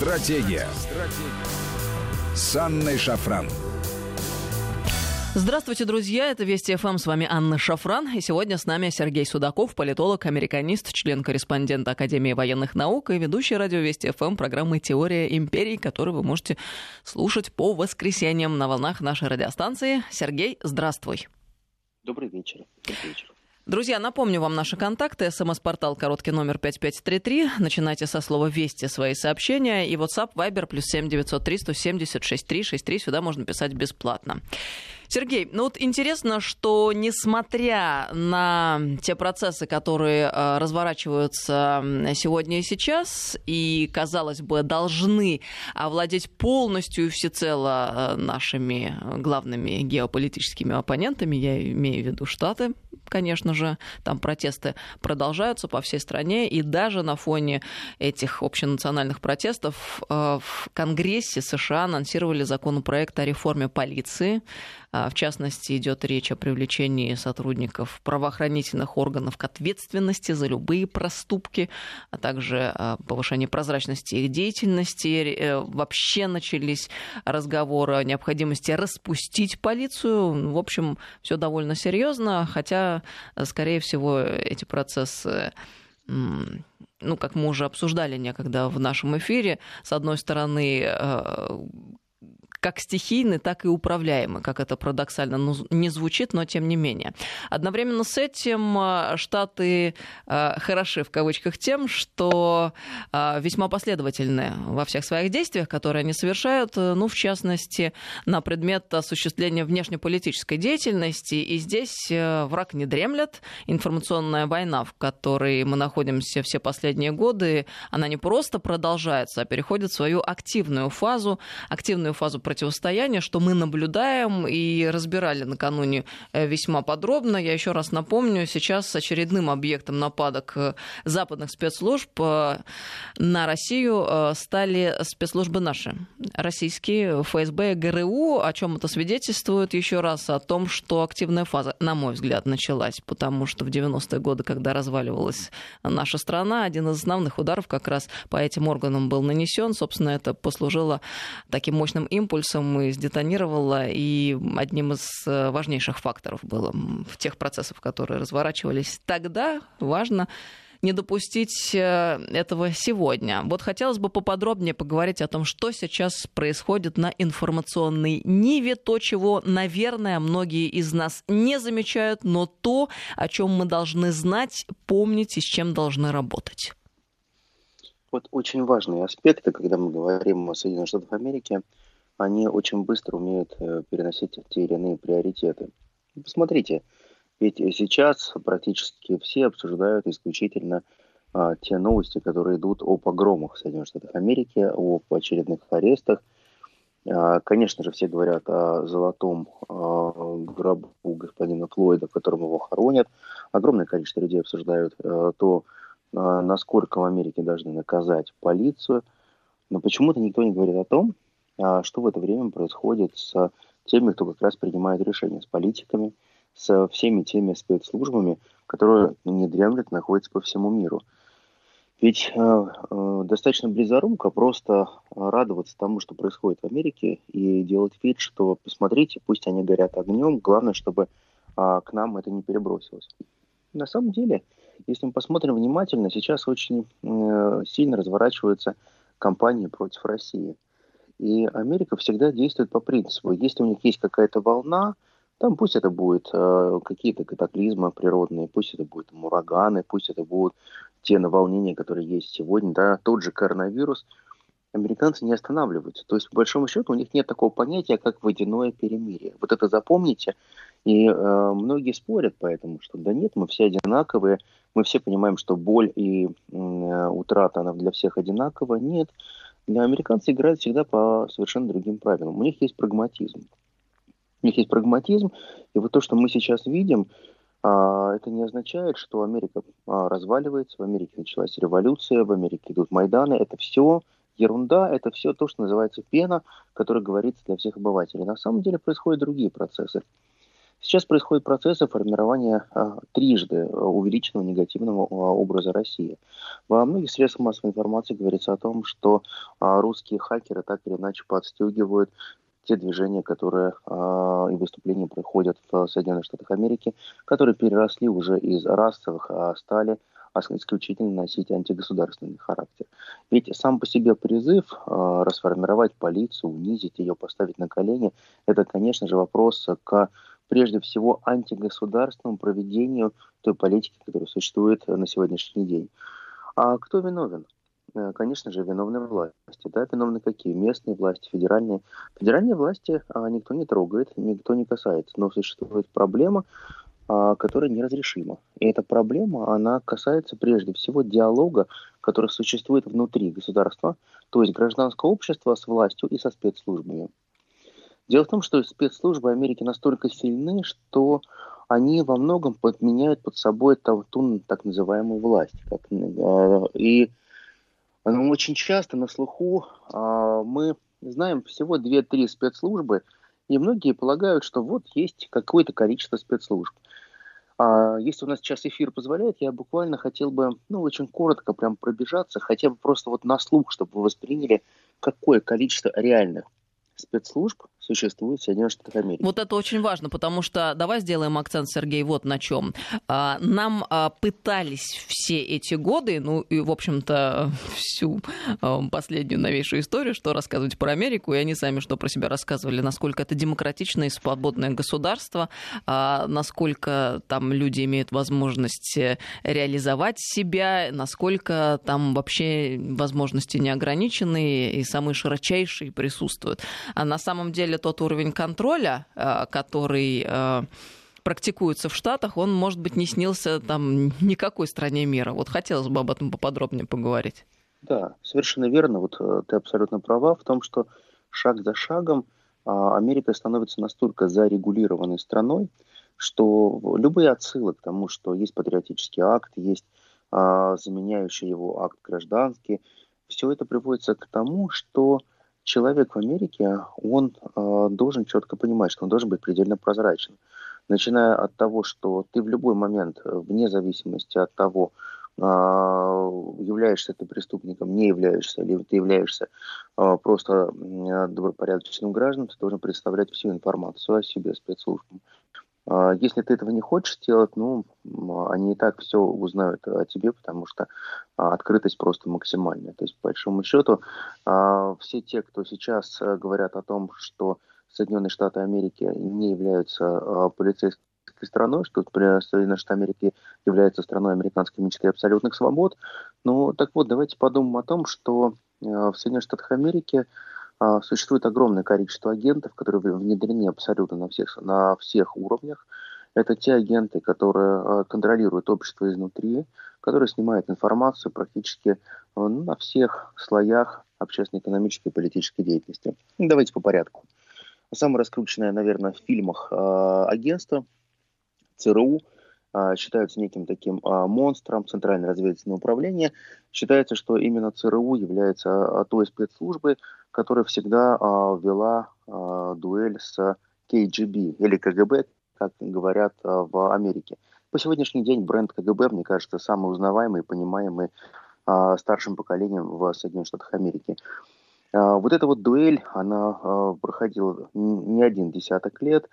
Стратегия. Стратегия. С Анной Шафран. Здравствуйте, друзья. Это Вести ФМ. С вами Анна Шафран. И сегодня с нами Сергей Судаков, политолог, американист, член-корреспондент Академии военных наук и ведущий радио Вести ФМ программы «Теория империй», которую вы можете слушать по воскресеньям на волнах нашей радиостанции. Сергей, здравствуй. Добрый вечер. Добрый вечер. Друзья, напомню вам наши контакты. СМС-портал короткий номер 5533. Начинайте со слова «Вести» свои сообщения. И WhatsApp, Viber, плюс 7 903 176 363. Сюда можно писать бесплатно. Сергей, ну вот интересно, что несмотря на те процессы, которые э, разворачиваются сегодня и сейчас, и, казалось бы, должны овладеть полностью и всецело э, нашими главными геополитическими оппонентами, я имею в виду Штаты, конечно же, там протесты продолжаются по всей стране, и даже на фоне этих общенациональных протестов э, в Конгрессе США анонсировали законопроект о реформе полиции, в частности, идет речь о привлечении сотрудников правоохранительных органов к ответственности за любые проступки, а также повышении прозрачности их деятельности. Э, вообще начались разговоры о необходимости распустить полицию. В общем, все довольно серьезно, хотя, скорее всего, эти процессы ну, как мы уже обсуждали некогда в нашем эфире, с одной стороны, э, как стихийны, так и управляемы, как это парадоксально не звучит, но тем не менее. Одновременно с этим э, Штаты э, хороши в кавычках тем, что э, весьма последовательны во всех своих действиях, которые они совершают, ну, в частности, на предмет осуществления внешнеполитической деятельности. И здесь враг не дремлет. Информационная война, в которой мы находимся все последние годы, она не просто продолжается, а переходит в свою активную фазу, активную фазу противостояния, что мы наблюдаем и разбирали накануне э, весьма подробно. Я еще раз напомню, сейчас очередным объектом нападок э, западных спецслужб э, на Россию стали спецслужбы наши, российские, ФСБ, ГРУ, о чем это свидетельствует еще раз о том, что активная фаза, на мой взгляд, началась, потому что в 90-е годы, когда разваливалась наша страна, один из основных ударов как раз по этим органам был нанесен. Собственно, это послужило таким мощным импульсом импульсом и сдетонировала, и одним из э, важнейших факторов было в тех процессах, которые разворачивались тогда, важно не допустить э, этого сегодня. Вот хотелось бы поподробнее поговорить о том, что сейчас происходит на информационной ниве, то, чего, наверное, многие из нас не замечают, но то, о чем мы должны знать, помнить и с чем должны работать. Вот очень важные аспекты, когда мы говорим о Соединенных Штатах Америки – они очень быстро умеют э, переносить те или иные приоритеты. Посмотрите, ведь сейчас практически все обсуждают исключительно а, те новости, которые идут о погромах в Соединенных Штатах Америки, о очередных арестах. А, конечно же, все говорят о золотом а, гробу господина Флойда, в котором его хоронят. Огромное количество людей обсуждают а, то, а, насколько в Америке должны наказать полицию. Но почему-то никто не говорит о том, что в это время происходит с теми, кто как раз принимает решения, с политиками, с всеми теми спецслужбами, которые не дремлют, находятся по всему миру. Ведь э, э, достаточно близорумко просто радоваться тому, что происходит в Америке, и делать вид, что посмотрите, пусть они горят огнем, главное, чтобы э, к нам это не перебросилось. На самом деле, если мы посмотрим внимательно, сейчас очень э, сильно разворачиваются кампании против России – и Америка всегда действует по принципу, если у них есть какая-то волна, там пусть это будут э, какие-то катаклизмы природные, пусть это будут там, пусть это будут те наволнения, которые есть сегодня, да, тот же коронавирус, американцы не останавливаются. То есть, по большому счету, у них нет такого понятия, как водяное перемирие. Вот это запомните. И э, многие спорят по этому, что да нет, мы все одинаковые, мы все понимаем, что боль и э, утрата, она для всех одинаковая. Нет, для американцев играют всегда по совершенно другим правилам. У них есть прагматизм. У них есть прагматизм, и вот то, что мы сейчас видим, а, это не означает, что Америка а, разваливается, в Америке началась революция, в Америке идут Майданы. Это все ерунда, это все то, что называется пена, которая говорится для всех обывателей. На самом деле происходят другие процессы. Сейчас происходит процесс формирования а, трижды увеличенного негативного а, образа России. Во многих средствах массовой информации говорится о том, что а, русские хакеры так или иначе подстегивают те движения, которые и выступления проходят в Соединенных Штатах Америки, которые переросли уже из расовых, а стали исключительно носить антигосударственный характер. Ведь сам по себе призыв э, расформировать полицию, унизить ее, поставить на колени, это, конечно же, вопрос к прежде всего антигосударственному проведению той политики, которая существует на сегодняшний день. А кто виновен? Э, конечно же, виновны власти. Да, виновны какие? Местные власти, федеральные. Федеральные власти а, никто не трогает, никто не касается. Но существует проблема, а, которая неразрешима. И эта проблема, она касается прежде всего диалога, который существует внутри государства, то есть гражданского общества с властью и со спецслужбами. Дело в том, что спецслужбы Америки настолько сильны, что они во многом подменяют под собой ту, ту так называемую власть. Как, э, и ну, очень часто на слуху э, мы знаем всего 2-3 спецслужбы, и многие полагают, что вот есть какое-то количество спецслужб. А если у нас сейчас эфир позволяет, я буквально хотел бы, ну, очень коротко прям пробежаться, хотя бы просто вот на слух, чтобы вы восприняли, какое количество реальных спецслужб существует в Соединенных Штатах Америки. Вот это очень важно, потому что давай сделаем акцент, Сергей, вот на чем. А, нам а, пытались все эти годы, ну и, в общем-то, всю а, последнюю новейшую историю, что рассказывать про Америку, и они сами что про себя рассказывали, насколько это демократичное и свободное государство, насколько там люди имеют возможность э, реализовать себя, насколько там вообще возможности неограниченные и самые широчайшие присутствуют. А на самом деле тот уровень контроля, э, который э, практикуется в Штатах, он, может быть, не снился там никакой стране мира. Вот хотелось бы об этом поподробнее поговорить. Да, совершенно верно. Вот э, ты абсолютно права в том, что шаг за шагом а, Америка становится настолько зарегулированной страной, что любые отсылы к тому, что есть патриотический акт, есть а, заменяющий его акт гражданский, все это приводится к тому, что человек в Америке, он э, должен четко понимать, что он должен быть предельно прозрачен. Начиная от того, что ты в любой момент, э, вне зависимости от того, э, являешься ты преступником, не являешься, или ты являешься э, просто э, добропорядочным гражданом, ты должен представлять всю информацию о себе спецслужбам. А, если ты этого не хочешь делать, ну, они и так все узнают о тебе, потому что а, открытость просто максимальная. То есть, по большому счету, а, все те, кто сейчас э, говорят о том, что Соединенные Штаты Америки не являются полицейской страной, что Соединенные Штаты Америки являются страной американской мечты абсолютных свобод. Ну, так вот, давайте подумаем о том, что э, в Соединенных Штатах Америки существует огромное количество агентов, которые внедрены абсолютно на всех, на всех уровнях. Это те агенты, которые а, контролируют общество изнутри, которые снимают информацию практически а, на всех слоях общественно-экономической и политической деятельности. Давайте по порядку. Самое раскрученное, наверное, в фильмах агентство ЦРУ – а, считаются неким таким а, монстром Центральное разведывательное управление. Считается, что именно ЦРУ является а, той спецслужбой, которая всегда вела дуэль с КГБ или КГБ, как говорят в Америке. По сегодняшний день бренд КГБ, мне кажется, самый узнаваемый и понимаемый старшим поколением в Соединенных Штатах Америки. Вот эта вот дуэль, она проходила не один десяток лет.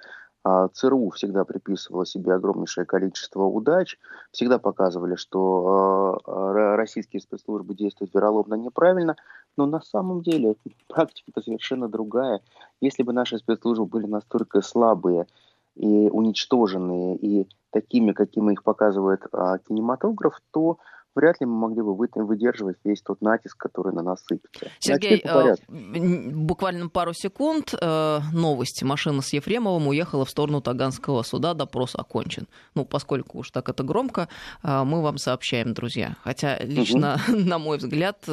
А, ЦРУ всегда приписывала себе огромнейшее количество удач, всегда показывали, что а, российские спецслужбы действуют вероломно неправильно, но на самом деле практика совершенно другая. Если бы наши спецслужбы были настолько слабые и уничтоженные, и такими, какими их показывает а, кинематограф, то вряд ли мы могли бы выдерживать весь тот натиск, который на нас сыпется. Сергей, э, буквально пару секунд. Э, новость. Машина с Ефремовым уехала в сторону Таганского суда. Допрос окончен. Ну, поскольку уж так это громко, э, мы вам сообщаем, друзья. Хотя лично, угу. на мой взгляд,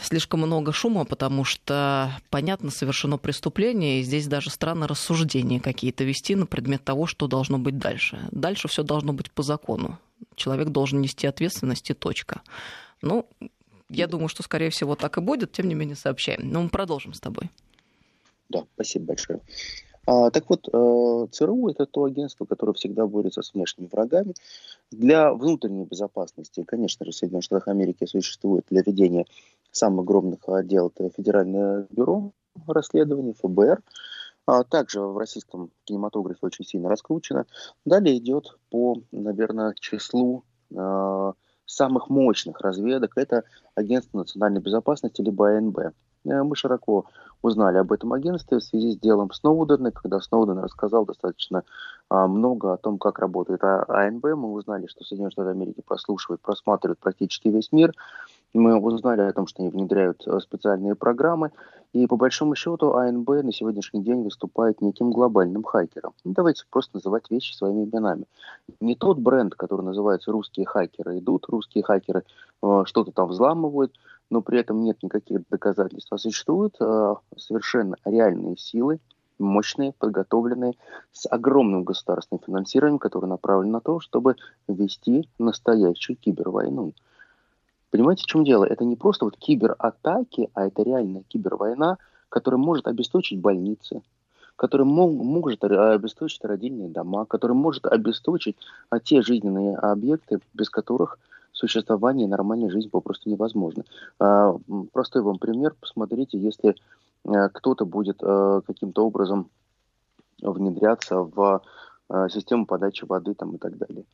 слишком много шума, потому что, понятно, совершено преступление, и здесь даже странно рассуждения какие-то вести на предмет того, что должно быть дальше. Дальше все должно быть по закону. Человек должен нести ответственность и точка. Ну, я думаю, что, скорее всего, так и будет, тем не менее, сообщаем. Но мы продолжим с тобой. Да, спасибо большое. А, так вот, э, ЦРУ это то агентство, которое всегда борется с внешними врагами. Для внутренней безопасности, конечно же, в Соединенных Штатах Америки существует для ведения самых огромных дел это Федеральное бюро расследований, ФБР. А также в российском кинематографе очень сильно раскручено. Далее идет по, наверное, числу э, самых мощных разведок. Это Агентство национальной безопасности, либо АНБ. Э, мы широко узнали об этом агентстве в связи с делом Сноудена, когда Сноуден рассказал достаточно а, много о том, как работает а, АНБ. Мы узнали, что Соединенные Штаты Америки прослушивают, просматривают практически весь мир. Мы узнали о том, что они внедряют э, специальные программы. И по большому счету АНБ на сегодняшний день выступает неким глобальным хакером. Ну, давайте просто называть вещи своими именами. Не тот бренд, который называется русские хакеры идут, русские хакеры э, что-то там взламывают, но при этом нет никаких доказательств. А существуют э, совершенно реальные силы, мощные, подготовленные, с огромным государственным финансированием, которое направлено на то, чтобы вести настоящую кибервойну. Понимаете, в чем дело? Это не просто вот кибератаки, а это реальная кибервойна, которая может обесточить больницы, которая мог, может обесточить родильные дома, которая может обесточить а, те жизненные объекты, без которых существование нормальной жизни попросту невозможно. А, простой вам пример. Посмотрите, если э, кто-то будет э, каким-то образом внедряться в э, систему подачи воды там, и так далее.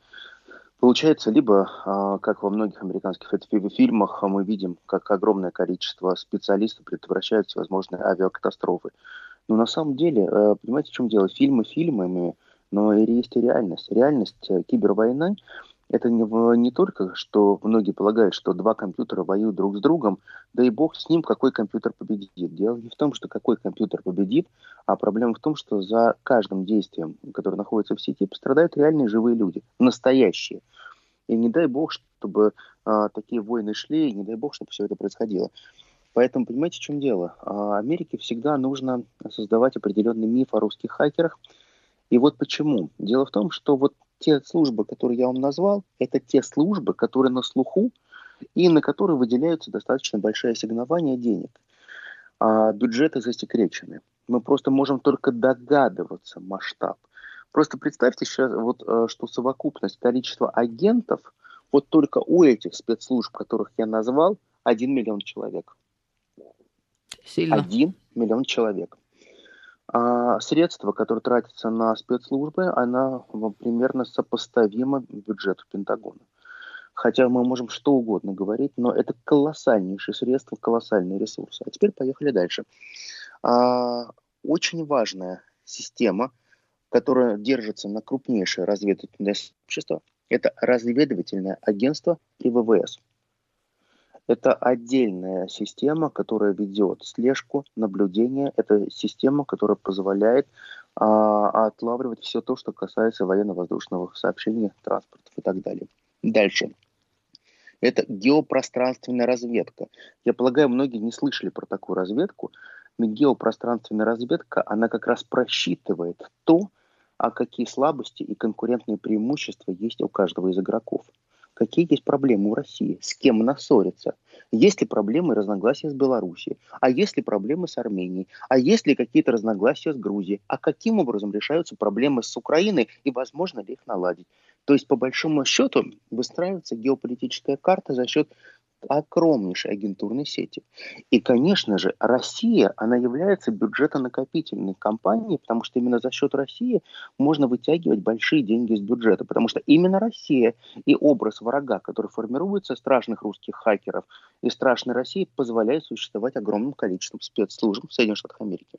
Получается, либо, а, как во многих американских фильмах, мы видим, как огромное количество специалистов предотвращают всевозможные авиакатастрофы. Но на самом деле, понимаете, в чем дело? Фильмы фильмами, но есть и реальность. Реальность кибервойны это не, не только, что многие полагают, что два компьютера воюют друг с другом, да и бог с ним, какой компьютер победит. Дело не в том, что какой компьютер победит, а проблема в том, что за каждым действием, которое находится в сети, пострадают реальные живые люди, настоящие. И не дай бог, чтобы а, такие войны шли, и не дай бог, чтобы все это происходило. Поэтому, понимаете, в чем дело? А, Америке всегда нужно создавать определенный миф о русских хакерах. И вот почему. Дело в том, что вот те службы, которые я вам назвал, это те службы, которые на слуху и на которые выделяются достаточно большие ассигнования денег. А бюджеты засекречены. Мы просто можем только догадываться масштаб. Просто представьте сейчас, вот, э, что совокупность количества агентов вот только у этих спецслужб, которых я назвал, 1 миллион человек. Сильно. 1 миллион человек. А средства, которые тратятся на спецслужбы, она примерно сопоставима бюджету Пентагона. Хотя мы можем что угодно говорить, но это колоссальнейшие средства, колоссальные ресурсы. А теперь поехали дальше. А, очень важная система, которая держится на крупнейшее разведывательное общество, это разведывательное агентство и ВВС. Это отдельная система, которая ведет слежку, наблюдение. Это система, которая позволяет а, отлавливать все то, что касается военно-воздушного сообщения, транспорта и так далее. Дальше. Это геопространственная разведка. Я полагаю, многие не слышали про такую разведку, но геопространственная разведка, она как раз просчитывает то, а какие слабости и конкурентные преимущества есть у каждого из игроков какие есть проблемы у России, с кем она ссорится, есть ли проблемы и разногласия с Белоруссией, а есть ли проблемы с Арменией, а есть ли какие-то разногласия с Грузией, а каким образом решаются проблемы с Украиной и возможно ли их наладить. То есть, по большому счету, выстраивается геополитическая карта за счет огромнейшей агентурной сети. И, конечно же, Россия, она является бюджетонакопительной компанией, потому что именно за счет России можно вытягивать большие деньги из бюджета, потому что именно Россия и образ врага, который формируется страшных русских хакеров и страшной России, позволяет существовать огромным количеством спецслужб в Соединенных Штатах Америки.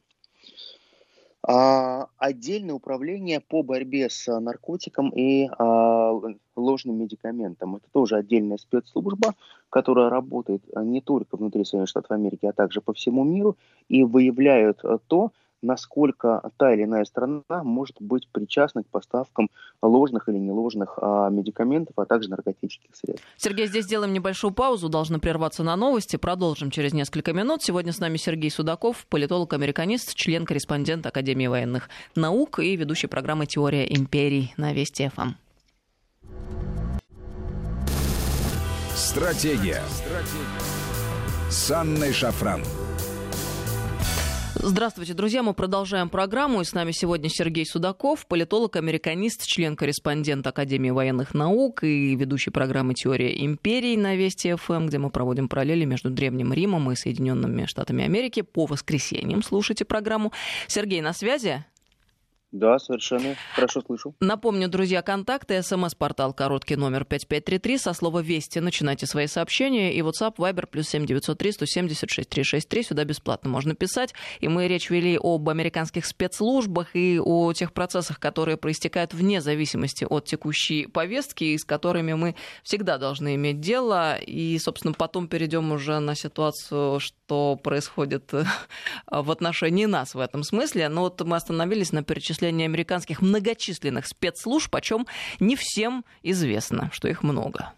А, отдельное управление по борьбе с наркотиком и а, ложным медикаментом. Это тоже отдельная спецслужба, которая работает не только внутри Соединенных Штатов Америки, а также по всему миру и выявляют то, насколько та или иная страна может быть причастна к поставкам ложных или неложных а, медикаментов, а также наркотических средств. Сергей, здесь сделаем небольшую паузу, должны прерваться на новости, продолжим через несколько минут. Сегодня с нами Сергей Судаков, политолог-американист, член-корреспондент Академии военных наук и ведущий программы «Теория империй» на Вести ФМ. Стратегия. Стратегия. С Анной Шафран. Здравствуйте, друзья. Мы продолжаем программу. И с нами сегодня Сергей Судаков, политолог, американист, член-корреспондент Академии военных наук и ведущий программы «Теория империй» на Вести ФМ, где мы проводим параллели между Древним Римом и Соединенными Штатами Америки. По воскресеньям слушайте программу. Сергей, на связи? Да, совершенно. Хорошо слышу. Напомню, друзья, контакты. СМС-портал короткий номер 5533. Со слова «Вести» начинайте свои сообщения. И WhatsApp, Viber, плюс 7903 176 363. Сюда бесплатно можно писать. И мы речь вели об американских спецслужбах и о тех процессах, которые проистекают вне зависимости от текущей повестки, и с которыми мы всегда должны иметь дело. И, собственно, потом перейдем уже на ситуацию, что происходит в отношении нас в этом смысле. Но вот мы остановились на перечислении перечислении американских многочисленных спецслужб, почем не всем известно, что их много.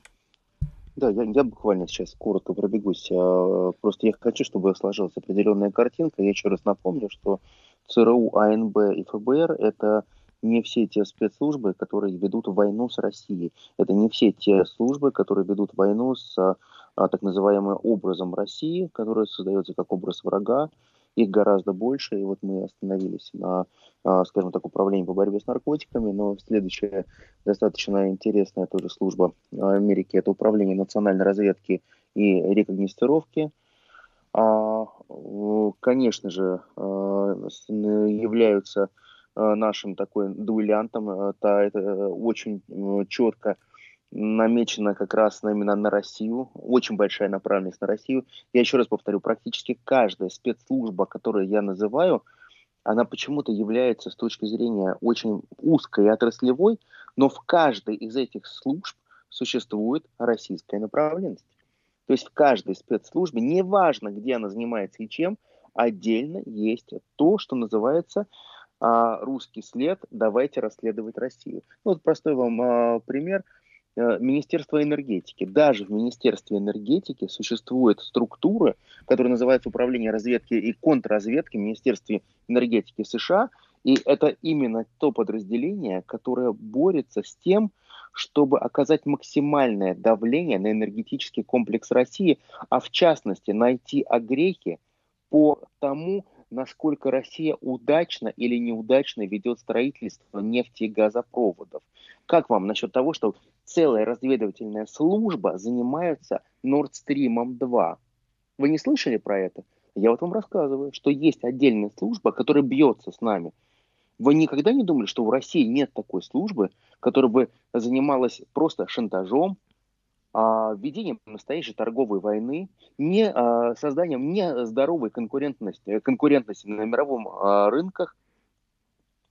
Да, я, я буквально сейчас коротко пробегусь. А, просто я хочу, чтобы сложилась определенная картинка. Я еще раз напомню, что ЦРУ, АНБ и ФБР – это не все те спецслужбы, которые ведут войну с Россией. Это не все те службы, которые ведут войну с а, так называемым образом России, который создается как образ врага, их гораздо больше, и вот мы остановились на, а, скажем так, управлении по борьбе с наркотиками, но следующая достаточно интересная тоже служба Америки – это управление национальной разведки и рекогнистировки. А, конечно же, а, являются нашим такой дуэлянтом. Это, это очень четко намечена как раз именно на Россию, очень большая направленность на Россию. Я еще раз повторю, практически каждая спецслужба, которую я называю, она почему-то является с точки зрения очень узкой и отраслевой, но в каждой из этих служб существует российская направленность. То есть в каждой спецслужбе, неважно, где она занимается и чем, отдельно есть то, что называется а, русский след, давайте расследовать Россию. Ну, вот простой вам а, пример – Министерство энергетики. Даже в Министерстве энергетики существуют структуры, которые называются Управление разведки и контрразведки Министерстве энергетики США. И это именно то подразделение, которое борется с тем, чтобы оказать максимальное давление на энергетический комплекс России, а в частности найти огрехи по тому, насколько Россия удачно или неудачно ведет строительство нефти и газопроводов. Как вам насчет того, что целая разведывательная служба занимается Nord Stream 2? Вы не слышали про это? Я вот вам рассказываю, что есть отдельная служба, которая бьется с нами. Вы никогда не думали, что в России нет такой службы, которая бы занималась просто шантажом, введением настоящей торговой войны, не, а, созданием нездоровой конкурентности, конкурентности на мировом а, рынках.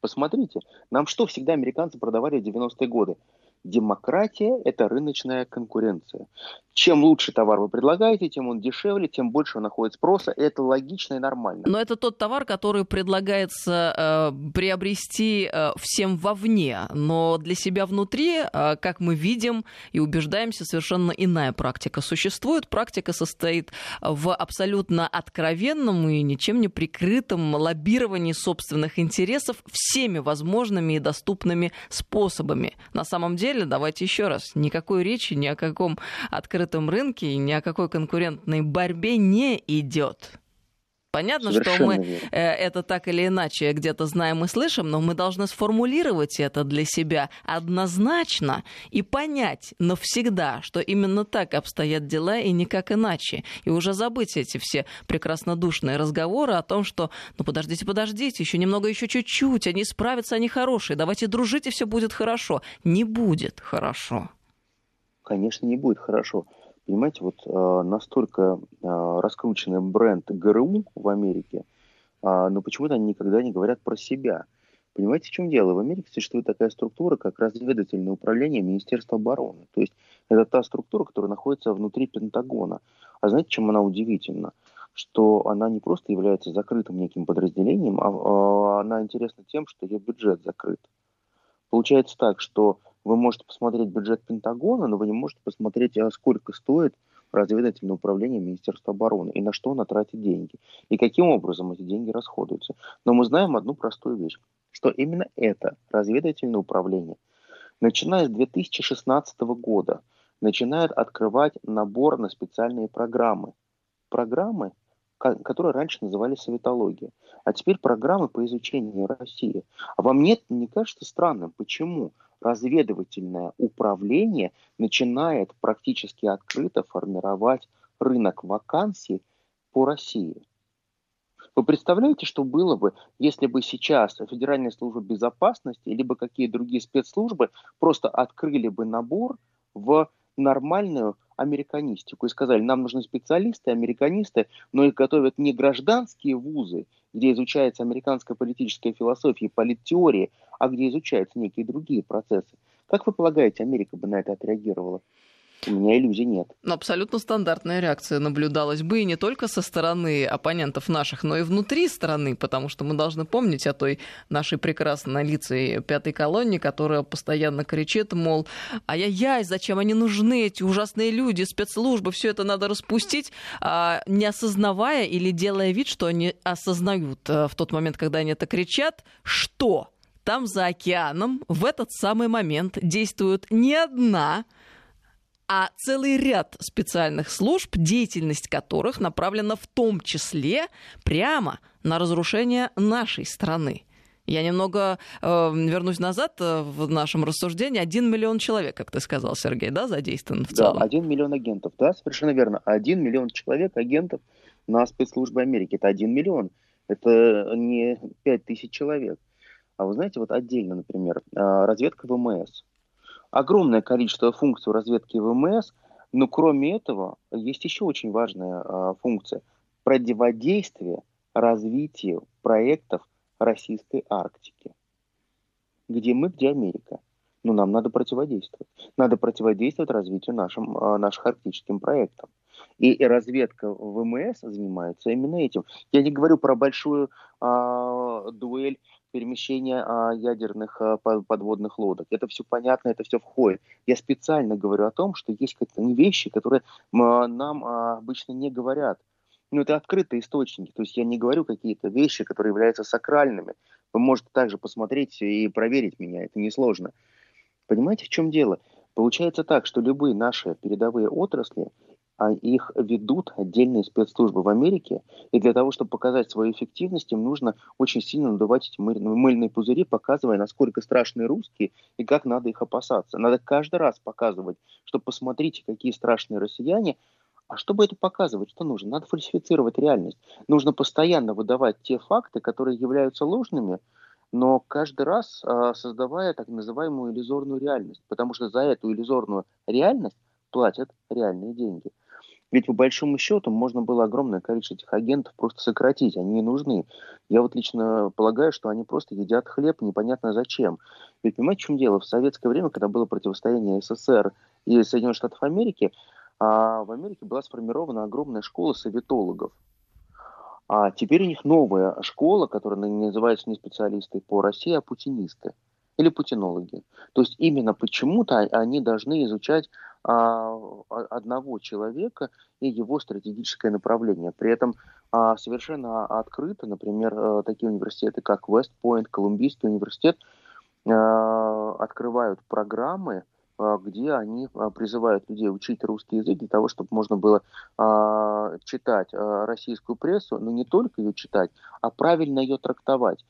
Посмотрите, нам что всегда американцы продавали в 90-е годы? Демократия – это рыночная конкуренция. Чем лучше товар вы предлагаете, тем он дешевле, тем больше он находит спроса. Это логично и нормально. Но это тот товар, который предлагается э, приобрести э, всем вовне. Но для себя внутри, э, как мы видим и убеждаемся, совершенно иная практика существует. Практика состоит в абсолютно откровенном и ничем не прикрытом лоббировании собственных интересов всеми возможными и доступными способами. На самом деле деле, давайте еще раз, никакой речи ни о каком открытом рынке и ни о какой конкурентной борьбе не идет. Понятно, Совершенно что мы верно. Э, это так или иначе где-то знаем и слышим, но мы должны сформулировать это для себя однозначно и понять навсегда, что именно так обстоят дела и никак иначе. И уже забыть эти все прекраснодушные разговоры о том, что ну подождите, подождите, еще немного, еще чуть-чуть, они справятся, они хорошие, давайте дружить, и все будет хорошо. Не будет хорошо. Конечно, не будет хорошо. Понимаете, вот э, настолько э, раскрученный бренд ГРУ в Америке, э, но почему-то они никогда не говорят про себя. Понимаете, в чем дело? В Америке существует такая структура, как разведывательное управление Министерства обороны. То есть это та структура, которая находится внутри Пентагона. А знаете, чем она удивительна? Что она не просто является закрытым неким подразделением, а, а она интересна тем, что ее бюджет закрыт. Получается так, что вы можете посмотреть бюджет Пентагона, но вы не можете посмотреть, а сколько стоит разведывательное управление Министерства обороны и на что оно тратит деньги, и каким образом эти деньги расходуются. Но мы знаем одну простую вещь, что именно это разведывательное управление, начиная с 2016 года, начинает открывать набор на специальные программы. Программы которые раньше называли советология, а теперь программы по изучению России. А вам нет, не кажется странным, почему разведывательное управление начинает практически открыто формировать рынок вакансий по России? Вы представляете, что было бы, если бы сейчас Федеральная служба безопасности, либо какие другие спецслужбы просто открыли бы набор в нормальную американистику и сказали, нам нужны специалисты, американисты, но их готовят не гражданские вузы, где изучается американская политическая философия и политтеория, а где изучаются некие другие процессы. Как вы полагаете, Америка бы на это отреагировала? У меня иллюзий нет. Но абсолютно стандартная реакция наблюдалась бы и не только со стороны оппонентов наших, но и внутри страны, потому что мы должны помнить о той нашей прекрасной лице пятой колонии, которая постоянно кричит, мол, ай-яй-яй, зачем они нужны, эти ужасные люди, спецслужбы, все это надо распустить, а, не осознавая или делая вид, что они осознают э, в тот момент, когда они это кричат, что там за океаном в этот самый момент действует не одна а целый ряд специальных служб, деятельность которых направлена в том числе прямо на разрушение нашей страны. Я немного э, вернусь назад э, в нашем рассуждении. Один миллион человек, как ты сказал, Сергей, да, задействован в целом? Да, один миллион агентов, да, совершенно верно. Один миллион человек, агентов на спецслужбы Америки. Это один миллион. Это не пять тысяч человек. А вы знаете, вот отдельно, например, э, разведка ВМС огромное количество функций разведки ВМС, но кроме этого есть еще очень важная а, функция – противодействие развитию проектов российской Арктики. Где мы, где Америка. Но нам надо противодействовать. Надо противодействовать развитию нашим, а, наших арктическим проектам. И, и разведка ВМС занимается именно этим. Я не говорю про большую а, дуэль перемещения а, ядерных а, подводных лодок. Это все понятно, это все входит. Я специально говорю о том, что есть какие-то вещи, которые а, нам а, обычно не говорят. Ну, это открытые источники. То есть я не говорю какие-то вещи, которые являются сакральными. Вы можете также посмотреть и проверить меня. Это несложно. Понимаете, в чем дело? Получается так, что любые наши передовые отрасли их ведут отдельные спецслужбы в Америке, и для того, чтобы показать свою эффективность, им нужно очень сильно надувать эти мыльные пузыри, показывая, насколько страшные русские и как надо их опасаться. Надо каждый раз показывать, что посмотрите, какие страшные россияне, а чтобы это показывать, что нужно? Надо фальсифицировать реальность. Нужно постоянно выдавать те факты, которые являются ложными, но каждый раз э, создавая так называемую иллюзорную реальность, потому что за эту иллюзорную реальность платят реальные деньги. Ведь по большому счету можно было огромное количество этих агентов просто сократить, они не нужны. Я вот лично полагаю, что они просто едят хлеб, непонятно зачем. Ведь понимаете, в чем дело? В советское время, когда было противостояние СССР и Соединенных Штатов Америки, а в Америке была сформирована огромная школа советологов. А теперь у них новая школа, которая называется не специалисты по России, а путинисты или путинологи. То есть именно почему-то они должны изучать одного человека и его стратегическое направление. При этом а, совершенно открыто, например, а, такие университеты, как Вестпойнт, Колумбийский университет, а, открывают программы, а, где они а, призывают людей учить русский язык для того, чтобы можно было а, читать а, российскую прессу, но не только ее читать, а правильно ее трактовать.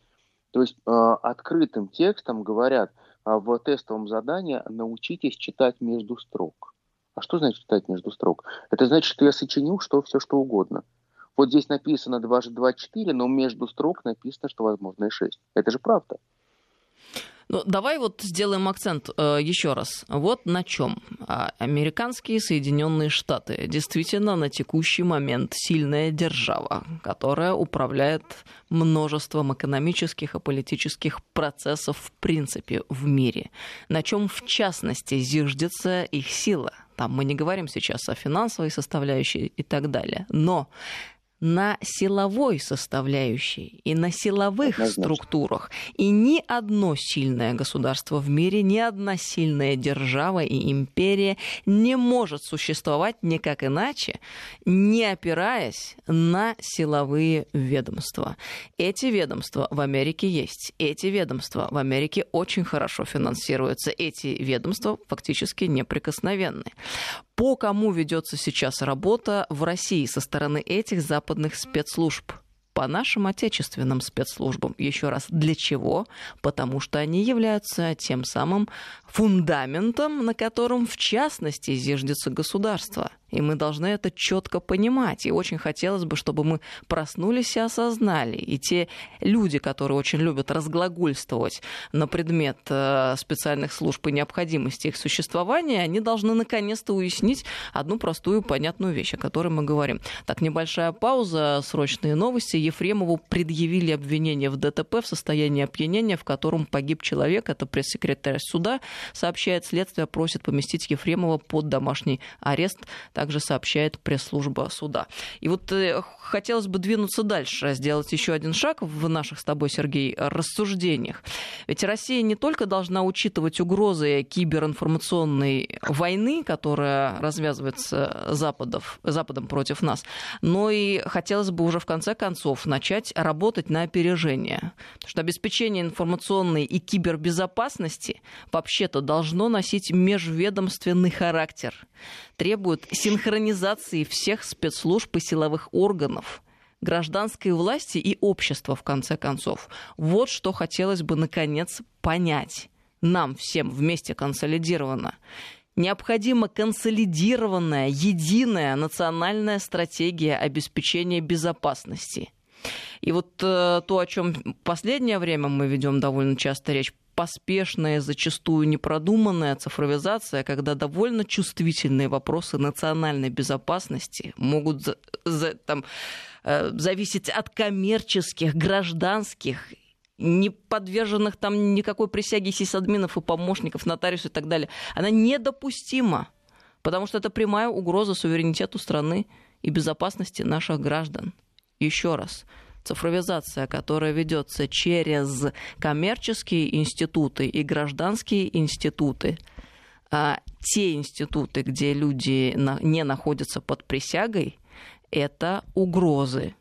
То есть э, открытым текстом говорят э, в тестовом задании научитесь читать между строк. А что значит читать между строк? Это значит, что я сочинил что все что угодно. Вот здесь написано 2 2 4, но между строк написано, что возможно и 6. Это же правда. Ну, давай вот сделаем акцент э, еще раз. Вот на чем. А, американские Соединенные Штаты действительно на текущий момент сильная держава, которая управляет множеством экономических и политических процессов в принципе в мире. На чем в частности зиждется их сила. Там мы не говорим сейчас о финансовой составляющей и так далее. Но на силовой составляющей и на силовых Однозначно. структурах. И ни одно сильное государство в мире, ни одна сильная держава и империя не может существовать никак иначе, не опираясь на силовые ведомства. Эти ведомства в Америке есть. Эти ведомства в Америке очень хорошо финансируются. Эти ведомства фактически неприкосновенны. По кому ведется сейчас работа в России со стороны этих западных спецслужб? по нашим отечественным спецслужбам. Еще раз, для чего? Потому что они являются тем самым фундаментом, на котором, в частности, зиждется государство. И мы должны это четко понимать. И очень хотелось бы, чтобы мы проснулись и осознали. И те люди, которые очень любят разглагольствовать на предмет э, специальных служб и необходимости их существования, они должны наконец-то уяснить одну простую понятную вещь, о которой мы говорим. Так, небольшая пауза, срочные новости. Ефремову предъявили обвинение в ДТП в состоянии опьянения, в котором погиб человек. Это пресс-секретарь суда сообщает, следствие просит поместить Ефремова под домашний арест, также сообщает пресс-служба суда. И вот э, хотелось бы двинуться дальше, сделать еще один шаг в наших с тобой, Сергей, рассуждениях. Ведь Россия не только должна учитывать угрозы киберинформационной войны, которая развязывается Западов, Западом против нас, но и хотелось бы уже в конце концов начать работать на опережение. Потому что обеспечение информационной и кибербезопасности вообще это должно носить межведомственный характер, требует синхронизации всех спецслужб и силовых органов, гражданской власти и общества, в конце концов. Вот что хотелось бы, наконец, понять нам всем вместе консолидированно. Необходима консолидированная, единая национальная стратегия обеспечения безопасности. И вот э, то, о чем последнее время мы ведем довольно часто речь, поспешная, зачастую непродуманная цифровизация, когда довольно чувствительные вопросы национальной безопасности могут за, за, там, э, зависеть от коммерческих, гражданских не подверженных там никакой присяге сисадминов и помощников, нотариусов и так далее, она недопустима, потому что это прямая угроза суверенитету страны и безопасности наших граждан. Еще раз, цифровизация, которая ведется через коммерческие институты и гражданские институты, а те институты, где люди не находятся под присягой, это угрозы.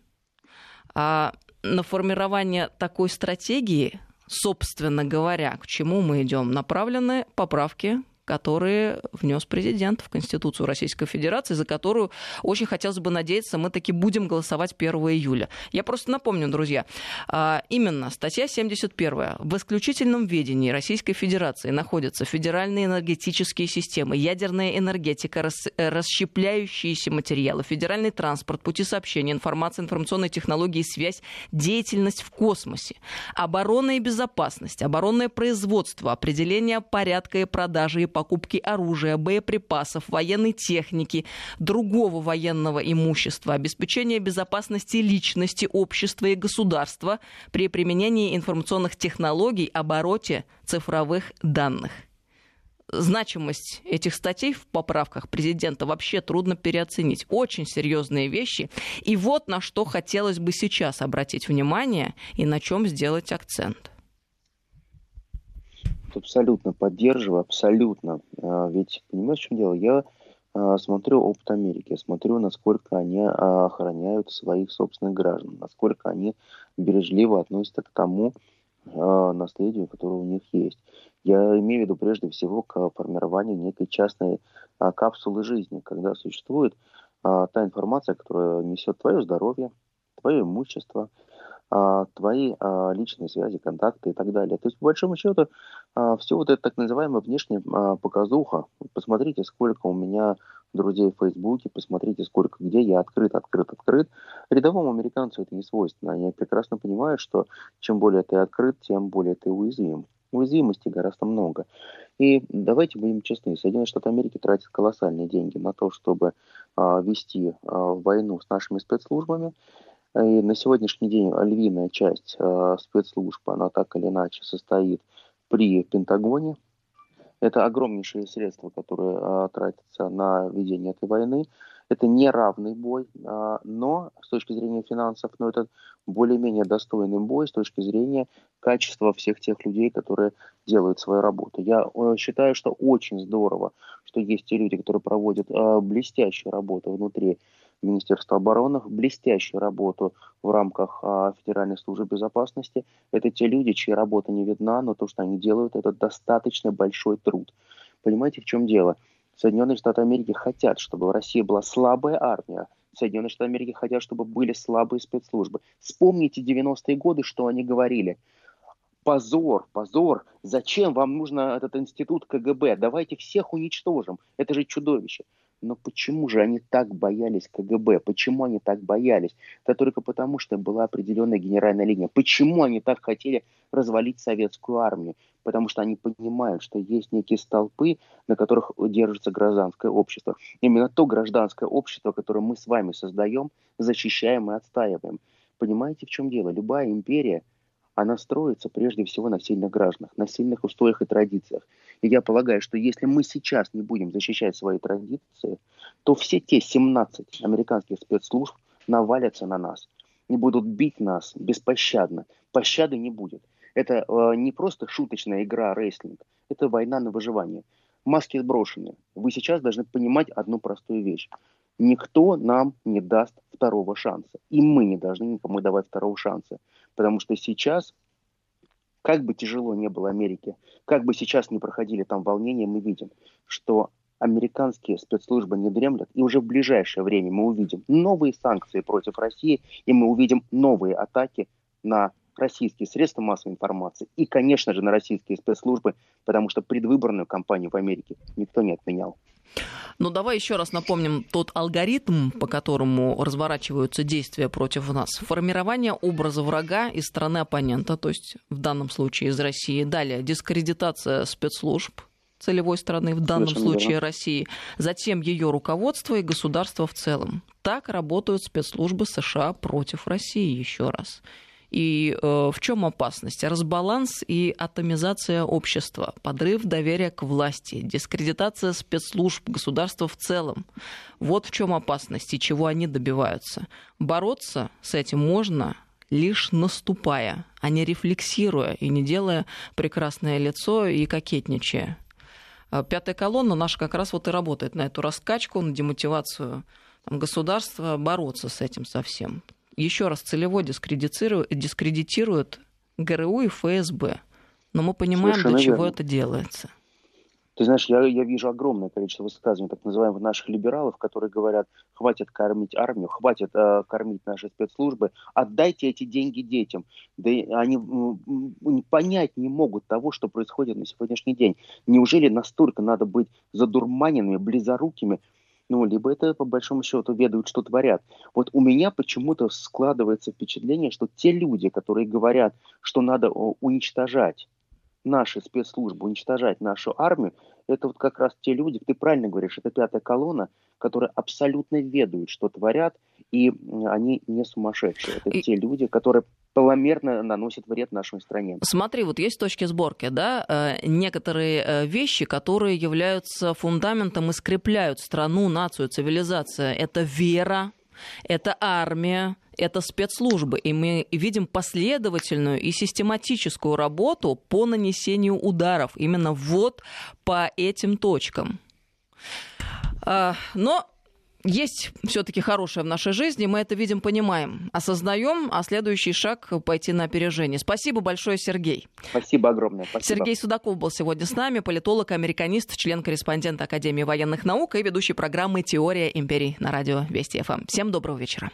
А на формирование такой стратегии, собственно говоря, к чему мы идем, направлены поправки которые внес президент в Конституцию Российской Федерации, за которую очень хотелось бы надеяться, мы таки будем голосовать 1 июля. Я просто напомню, друзья, а, именно статья 71. В исключительном ведении Российской Федерации находятся федеральные энергетические системы, ядерная энергетика, расщепляющиеся материалы, федеральный транспорт, пути сообщения, информация, информационные технологии, связь, деятельность в космосе, оборона и безопасность, оборонное производство, определение порядка и продажи и покупки оружия, боеприпасов, военной техники, другого военного имущества, обеспечение безопасности личности, общества и государства при применении информационных технологий, обороте цифровых данных значимость этих статей в поправках президента вообще трудно переоценить. Очень серьезные вещи. И вот на что хотелось бы сейчас обратить внимание и на чем сделать акцент. Абсолютно поддерживаю, абсолютно. А, ведь, понимаешь, в чем дело? Я а, смотрю опыт Америки, смотрю, насколько они а, охраняют своих собственных граждан, насколько они бережливо относятся к тому наследию, которое у них есть. Я имею в виду прежде всего к формированию некой частной капсулы жизни, когда существует та информация, которая несет твое здоровье, твое имущество, твои а, личные связи, контакты и так далее. То есть, по большому счету, а, все вот это так называемая внешняя показуха. Посмотрите, сколько у меня друзей в Фейсбуке, посмотрите, сколько где я открыт, открыт, открыт. Рядовому американцу это не свойственно. Они прекрасно понимают, что чем более ты открыт, тем более ты уязвим. Уязвимости гораздо много. И давайте будем честны, Соединенные Штаты Америки тратят колоссальные деньги на то, чтобы а, вести а, войну с нашими спецслужбами. И на сегодняшний день львиная часть э, спецслужб, она так или иначе состоит при Пентагоне. Это огромнейшие средства, которые э, тратятся на ведение этой войны. Это не равный бой, э, но с точки зрения финансов, но это более-менее достойный бой с точки зрения качества всех тех людей, которые делают свою работу. Я э, считаю, что очень здорово, что есть те люди, которые проводят э, блестящую работу внутри Министерства обороны, блестящую работу в рамках а, Федеральной службы безопасности. Это те люди, чья работа не видна, но то, что они делают, это достаточно большой труд. Понимаете, в чем дело? Соединенные Штаты Америки хотят, чтобы в России была слабая армия. Соединенные Штаты Америки хотят, чтобы были слабые спецслужбы. Вспомните 90-е годы, что они говорили. Позор, позор. Зачем вам нужен этот институт КГБ? Давайте всех уничтожим. Это же чудовище. Но почему же они так боялись КГБ? Почему они так боялись? Это только потому, что была определенная генеральная линия. Почему они так хотели развалить советскую армию? Потому что они понимают, что есть некие столпы, на которых держится гражданское общество. Именно то гражданское общество, которое мы с вами создаем, защищаем и отстаиваем. Понимаете, в чем дело? Любая империя – она строится прежде всего на сильных гражданах, на сильных устоях и традициях. И я полагаю, что если мы сейчас не будем защищать свои традиции, то все те 17 американских спецслужб навалятся на нас и будут бить нас беспощадно. Пощады не будет. Это э, не просто шуточная игра рейслинг, это война на выживание. Маски сброшены. Вы сейчас должны понимать одну простую вещь. Никто нам не даст второго шанса. И мы не должны никому давать второго шанса. Потому что сейчас, как бы тяжело не было Америке, как бы сейчас не проходили там волнения, мы видим, что американские спецслужбы не дремлят, и уже в ближайшее время мы увидим новые санкции против России, и мы увидим новые атаки на российские средства массовой информации и, конечно же, на российские спецслужбы, потому что предвыборную кампанию в Америке никто не отменял. Ну, давай еще раз напомним тот алгоритм, по которому разворачиваются действия против нас. Формирование образа врага из страны оппонента, то есть в данном случае из России. Далее дискредитация спецслужб целевой страны, в данном Совершенно случае верно. России, затем ее руководство и государство в целом. Так работают спецслужбы США против России еще раз. И э, в чем опасность? Разбаланс и атомизация общества, подрыв доверия к власти, дискредитация спецслужб государства в целом. Вот в чем опасность и чего они добиваются. Бороться с этим можно лишь наступая, а не рефлексируя и не делая прекрасное лицо и кокетничая. Э, пятая колонна наша как раз вот и работает на эту раскачку, на демотивацию государства бороться с этим совсем еще раз целево дискредитируют, дискредитируют ГРУ и ФСБ. Но мы понимаем, Совершенно для чего верно. это делается. Ты знаешь, я, я вижу огромное количество высказываний так называемых наших либералов, которые говорят, хватит кормить армию, хватит э, кормить наши спецслужбы, отдайте эти деньги детям. Да они э, понять не могут того, что происходит на сегодняшний день. Неужели настолько надо быть задурманенными, близорукими, ну, либо это, по большому счету, ведают, что творят. Вот у меня почему-то складывается впечатление, что те люди, которые говорят, что надо уничтожать наши спецслужбы, уничтожать нашу армию, это вот как раз те люди, ты правильно говоришь, это пятая колонна, которые абсолютно ведают, что творят, и они не сумасшедшие. Это и... те люди, которые планомерно наносят вред нашей стране. Смотри, вот есть точки сборки, да, э, некоторые э, вещи, которые являются фундаментом и скрепляют страну, нацию, цивилизацию. Это вера, это армия, это спецслужбы. И мы видим последовательную и систематическую работу по нанесению ударов именно вот по этим точкам. А, но есть все-таки хорошее в нашей жизни, мы это видим, понимаем, осознаем, а следующий шаг пойти на опережение. Спасибо большое, Сергей. Спасибо огромное. Спасибо. Сергей Судаков был сегодня с нами, политолог, американист, член-корреспондент Академии военных наук и ведущий программы «Теория империй» на радио Вести ФМ. Всем доброго вечера.